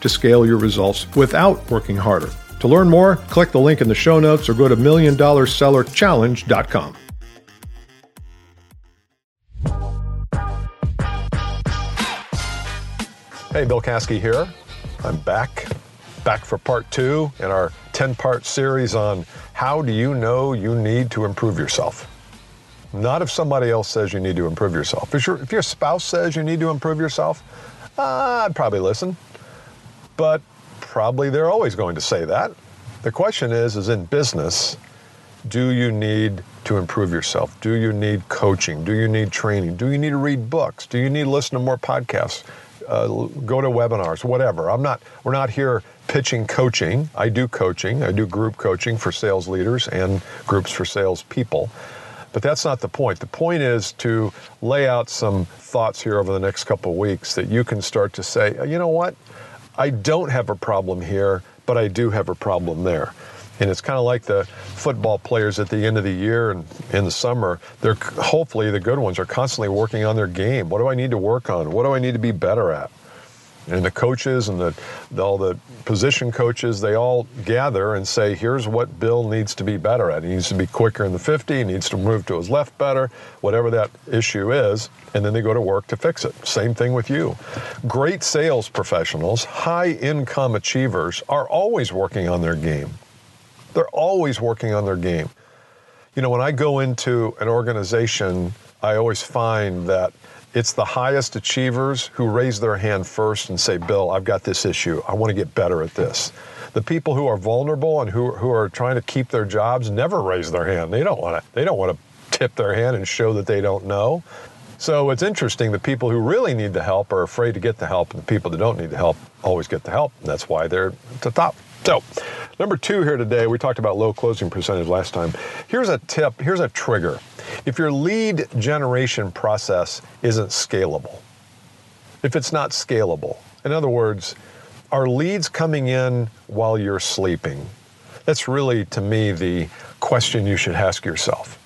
to scale your results without working harder. To learn more, click the link in the show notes or go to milliondollarsellerchallenge.com. Hey, Bill Caskey here. I'm back, back for part two in our 10 part series on how do you know you need to improve yourself. Not if somebody else says you need to improve yourself. If your, if your spouse says you need to improve yourself, uh, I'd probably listen but probably they're always going to say that. The question is, is in business, do you need to improve yourself? Do you need coaching? Do you need training? Do you need to read books? Do you need to listen to more podcasts? Uh, go to webinars, whatever. I'm not. We're not here pitching coaching. I do coaching. I do group coaching for sales leaders and groups for sales people. But that's not the point. The point is to lay out some thoughts here over the next couple of weeks that you can start to say, you know what? I don't have a problem here, but I do have a problem there. And it's kind of like the football players at the end of the year and in the summer. They're hopefully the good ones are constantly working on their game. What do I need to work on? What do I need to be better at? And the coaches and the, all the position coaches they all gather and say here's what bill needs to be better at. He needs to be quicker in the 50 he needs to move to his left better whatever that issue is and then they go to work to fix it. Same thing with you. Great sales professionals high income achievers are always working on their game. They're always working on their game. You know when i go into an organization i always find that it's the highest achievers who raise their hand first and say, Bill, I've got this issue. I want to get better at this. The people who are vulnerable and who, who are trying to keep their jobs never raise their hand. They don't want to, they don't want to tip their hand and show that they don't know. So it's interesting the people who really need the help are afraid to get the help, and the people that don't need the help always get the help. And that's why they're at the top. So, number two here today, we talked about low closing percentage last time. Here's a tip, here's a trigger. If your lead generation process isn't scalable, if it's not scalable, in other words, are leads coming in while you're sleeping? That's really, to me, the question you should ask yourself.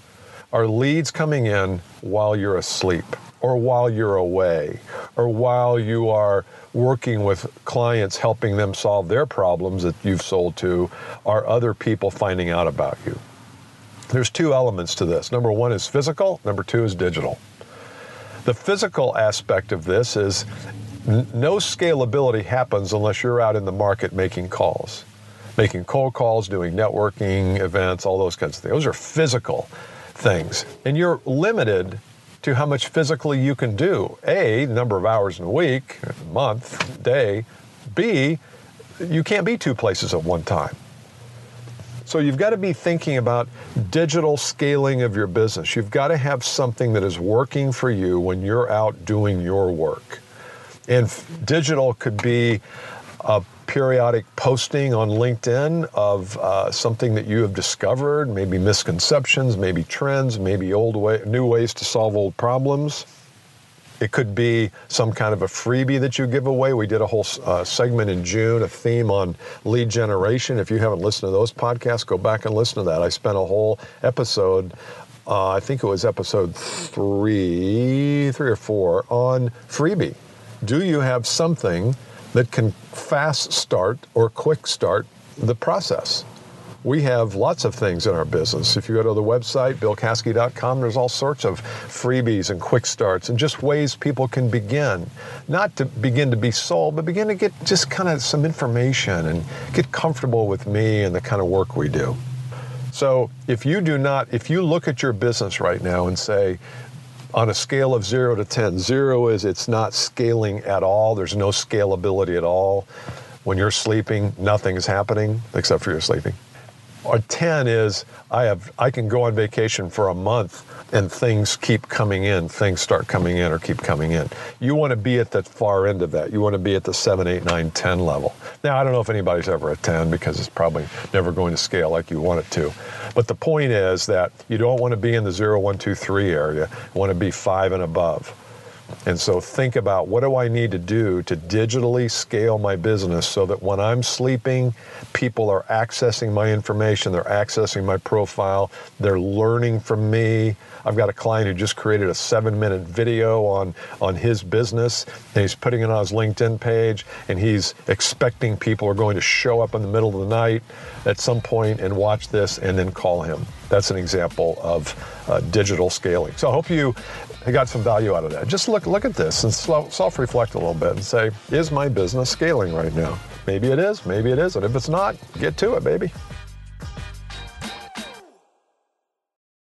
Are leads coming in while you're asleep, or while you're away, or while you are working with clients, helping them solve their problems that you've sold to? Are other people finding out about you? There's two elements to this. Number one is physical, number two is digital. The physical aspect of this is n- no scalability happens unless you're out in the market making calls, making cold calls, doing networking events, all those kinds of things. Those are physical things. And you're limited to how much physically you can do. A, number of hours in a week, month, day. B, you can't be two places at one time. So you've got to be thinking about digital scaling of your business. You've got to have something that is working for you when you're out doing your work. And digital could be a periodic posting on LinkedIn of uh, something that you have discovered, maybe misconceptions, maybe trends, maybe old way, new ways to solve old problems. It could be some kind of a freebie that you give away. We did a whole uh, segment in June, a theme on lead generation. If you haven't listened to those podcasts, go back and listen to that. I spent a whole episode, uh, I think it was episode three, three or four, on freebie. Do you have something that can fast start or quick start the process? We have lots of things in our business. If you go to the website, billcaskey.com, there's all sorts of freebies and quick starts and just ways people can begin. Not to begin to be sold, but begin to get just kind of some information and get comfortable with me and the kind of work we do. So if you do not, if you look at your business right now and say, on a scale of zero to 10, zero is it's not scaling at all, there's no scalability at all. When you're sleeping, nothing is happening except for you're sleeping or 10 is I have I can go on vacation for a month and things keep coming in, things start coming in or keep coming in. You want to be at the far end of that. You want to be at the 7, 8, 9, 10 level. Now, I don't know if anybody's ever at 10 because it's probably never going to scale like you want it to. But the point is that you don't want to be in the 0, 1, 2, 3 area. You want to be 5 and above. And so think about what do I need to do to digitally scale my business so that when I'm sleeping, people are accessing my information, they're accessing my profile, they're learning from me. I've got a client who just created a seven minute video on, on his business and he's putting it on his LinkedIn page and he's expecting people are going to show up in the middle of the night at some point and watch this and then call him. That's an example of uh, digital scaling. So I hope you got some value out of that. Just look look at this and self-reflect a little bit and say, is my business scaling right now? Maybe it is, maybe it isn't. If it's not, get to it, baby.